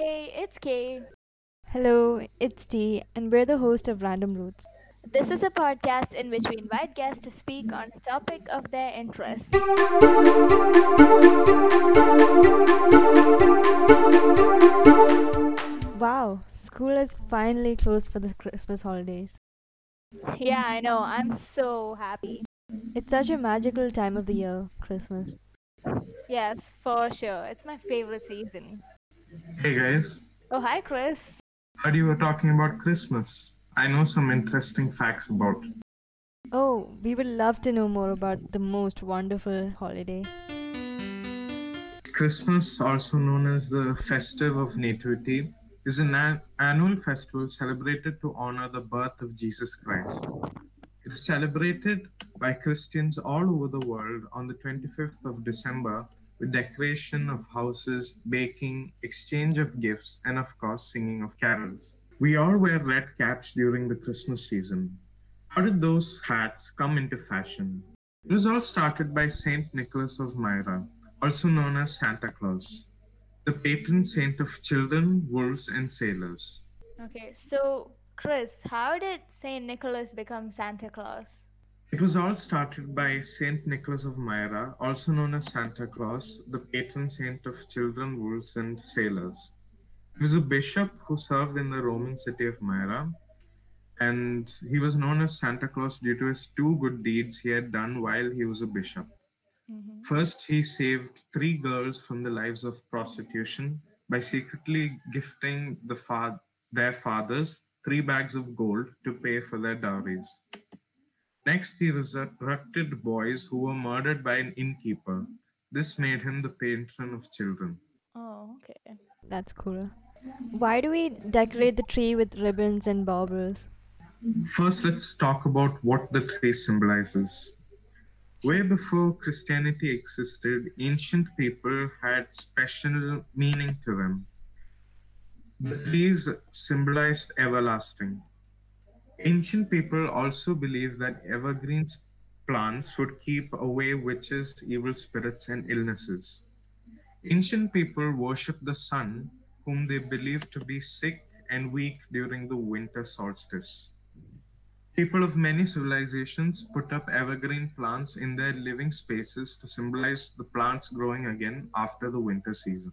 Hey, it's Kay. Hello, it's T, and we're the host of Random Roots. This is a podcast in which we invite guests to speak on a topic of their interest. Wow, school is finally closed for the Christmas holidays. Yeah, I know. I'm so happy. It's such a magical time of the year, Christmas. Yes, for sure. It's my favorite season. Hey guys, Oh, hi, Chris. heard you were talking about Christmas. I know some interesting facts about. it. Oh, we would love to know more about the most wonderful holiday. Christmas, also known as the Festive of Nativity, is an an- annual festival celebrated to honor the birth of Jesus Christ. It's celebrated by Christians all over the world on the 25th of December with decoration of houses, baking, exchange of gifts, and of course, singing of carols. We all wear red caps during the Christmas season. How did those hats come into fashion? It was all started by Saint Nicholas of Myra, also known as Santa Claus, the patron saint of children, wolves, and sailors. Okay, so, Chris, how did St. Nicholas become Santa Claus? It was all started by Saint Nicholas of Myra, also known as Santa Claus, the patron saint of children, wolves, and sailors. He was a bishop who served in the Roman city of Myra, and he was known as Santa Claus due to his two good deeds he had done while he was a bishop. Mhm. First, he saved three girls from the lives of prostitution by secretly gifting the fa- their fathers three bags of gold to pay for their dowries. Next, he resurrected boys who were murdered by an innkeeper. This made him the patron of children. Oh, okay. That's cool. Why do we decorate the tree with ribbons and baubles? First, let's talk about what the tree symbolizes. Way before Christianity existed, ancient people had special meaning to them. The trees symbolized everlasting. Ancient people also believed that evergreens plants would keep away witches, evil spirits, and illnesses. Ancient people worshipped the sun, whom they believed to be sick and weak during the winter solstice. People of many civilizations put up evergreen plants in their living spaces to symbolize the plants growing again after the winter season.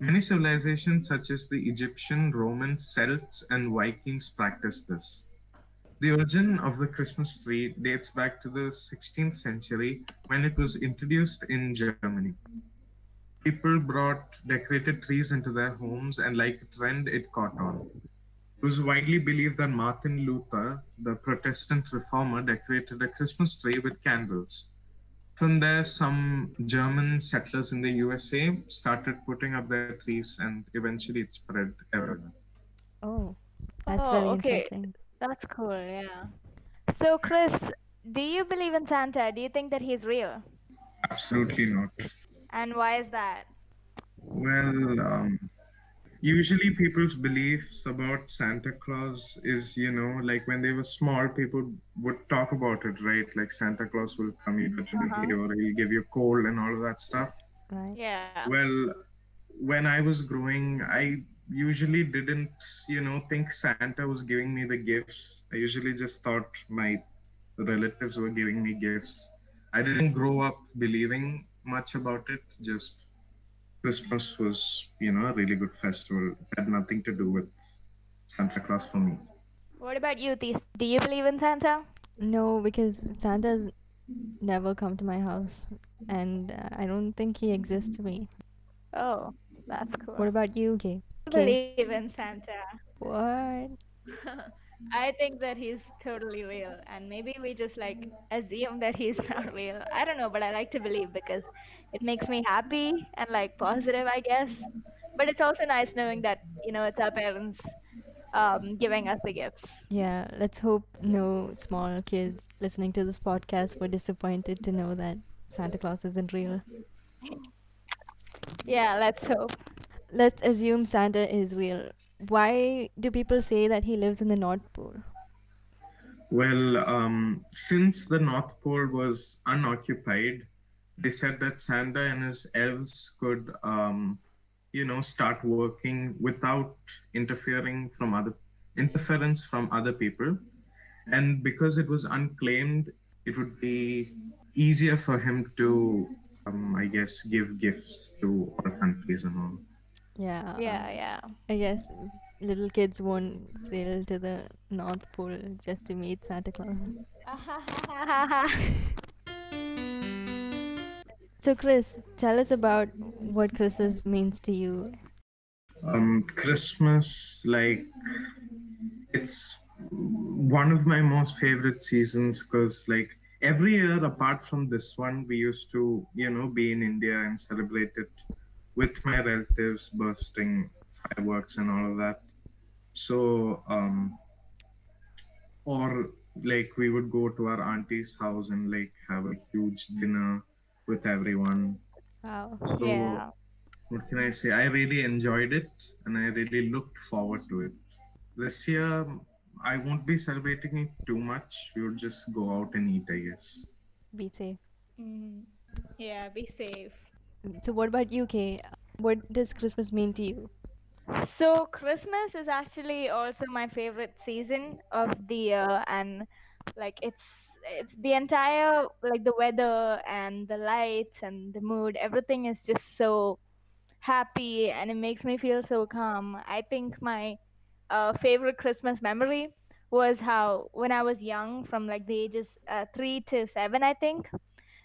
Many civilizations, such as the Egyptian, Roman, Celts, and Vikings, practiced this. The origin of the Christmas tree dates back to the 16th century when it was introduced in Germany. People brought decorated trees into their homes, and like a trend, it caught on. It was widely believed that Martin Luther, the Protestant reformer, decorated a Christmas tree with candles. From there, some German settlers in the USA started putting up their trees, and eventually it spread everywhere. Oh, that's Oh, very okay. interesting. That's cool, yeah. So, Chris, do you believe in Santa? Do you think that he's real? Absolutely not. And why is that? Well, um, usually people's beliefs about Santa Claus is, you know, like when they were small, people would talk about it, right? Like Santa Claus will come here Uh-huh. today, or he'll give you coal and all of that stuff. Right. Yeah. Well, when I was growing, I usually didn't, you know, think Santa was giving me the gifts. I usually just thought my relatives were giving me gifts. I didn't grow up believing much about it. Just Christmas was, you know, a really good festival. It had nothing to do with Santa Claus for me. What about you, Tis? Do you believe in Santa? No, because Santa's never come to my house, and uh, I don't think he exists to me. Oh, that's cool. What about you, Kay? I believe in Santa. What? I think that he's totally real, and maybe we just like assume that he's not real. I don't know, but I like to believe because it makes me happy and like positive, I guess. But it's also nice knowing that you know it's our parents um, giving us the gifts. Yeah, let's hope no small kids listening to this podcast were disappointed to know that Santa Claus isn't real. Yeah, let's hope. Let's assume Santa is real. Why do people say that he lives in the North Pole? Well, um, since the North Pole was unoccupied, they said that Santa and his elves could um, you know start working without interfering from other interference from other people and because it was unclaimed it would be easier for him to um, i guess give gifts to other countries and all Yeah. Yeah, yeah. I guess little kids won't sail to the North Pole just to meet Santa Claus. So, Chris, tell us about what Christmas means to you. um christmas like it's one of my most favorite seasons because like every year apart from this one we used to you know be in india and celebrate it with my relatives bursting fireworks and all of that so um or like we would go to our auntie's house and like have a huge dinner with everyone Wow. so Yeah. what can I say? I really enjoyed it and I really looked forward to it. This year, I won't be celebrating it too much. We would just go out and eat, I guess. Be safe. Mm. Yeah, be safe. So, what about you, Kay? What does Christmas mean to you? So Christmas is actually also my favorite season of the year and like it's it's the entire like the weather and the lights and the mood everything is just so happy and it makes me feel so calm. I think my uh, favorite Christmas memory was how when I was young from like the ages uh, 3 to 7 I think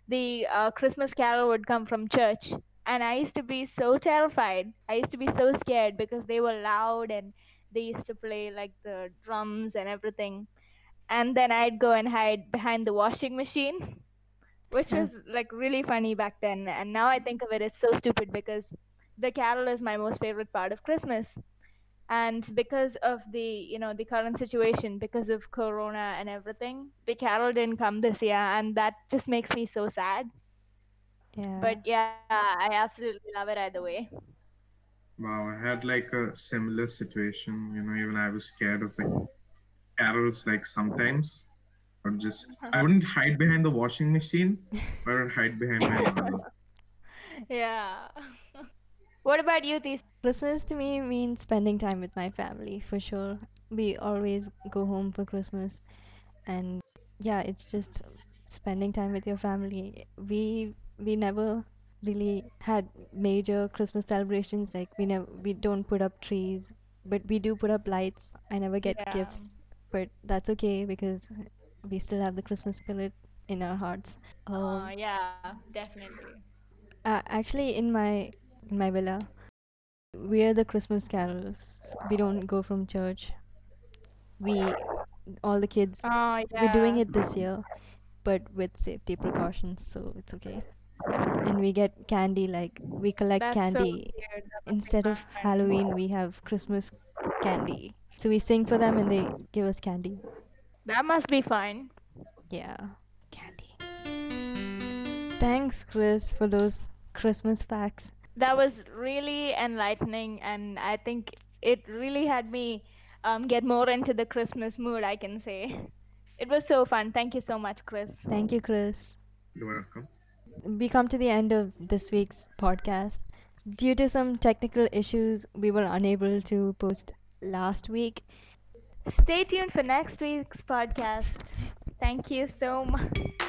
the uh, Christmas carol would come from church. And I used to be so terrified. I used to be so scared because they were loud and they used to play like the drums and everything. And then I'd go and hide behind the washing machine, which was like really funny back then. And now I think of it, it's so stupid because the carol is my most favorite part of Christmas. And because of the, you know, the current situation, because of Corona and everything, the carol didn't come this year. And that just makes me so sad. Yeah. But yeah, I absolutely love it either way. Wow, I had like a similar situation. You know, even I was scared of the carols like sometimes. Or just, mm-hmm. I wouldn't hide behind the washing machine, but I would hide behind my mom. yeah. what about you, Tis? Christmas to me means spending time with my family for sure. We always go home for Christmas, and yeah, it's just spending time with your family. We we never really had major Christmas celebrations. Like we never we don't put up trees, but we do put up lights. I never get Yeah. gifts, but that's okay because we still have the Christmas spirit in our hearts. Uh, Um, yeah, definitely. uh, actually, in my in my villa, we are the Christmas carols. We don't go from church. We all the kids. Oh, We're doing it this year, but with safety precautions, so it's okay. And we get candy like we collect That's candy. weird. That must be Instead of. Halloween, we have Christmas candy. So we sing for them and they give us candy. That must be fun. Yeah, candy. Thanks, Chris, for those Christmas facts. That was really enlightening, and I think it really had me um, get more into the Christmas mood, I can say. It was so fun. Thank you so much, Chris. Thank you, Chris. You're welcome. We come to the end of this week's podcast. Due to some technical issues, we were unable to post last week. Stay tuned for next week's podcast. Thank you so much.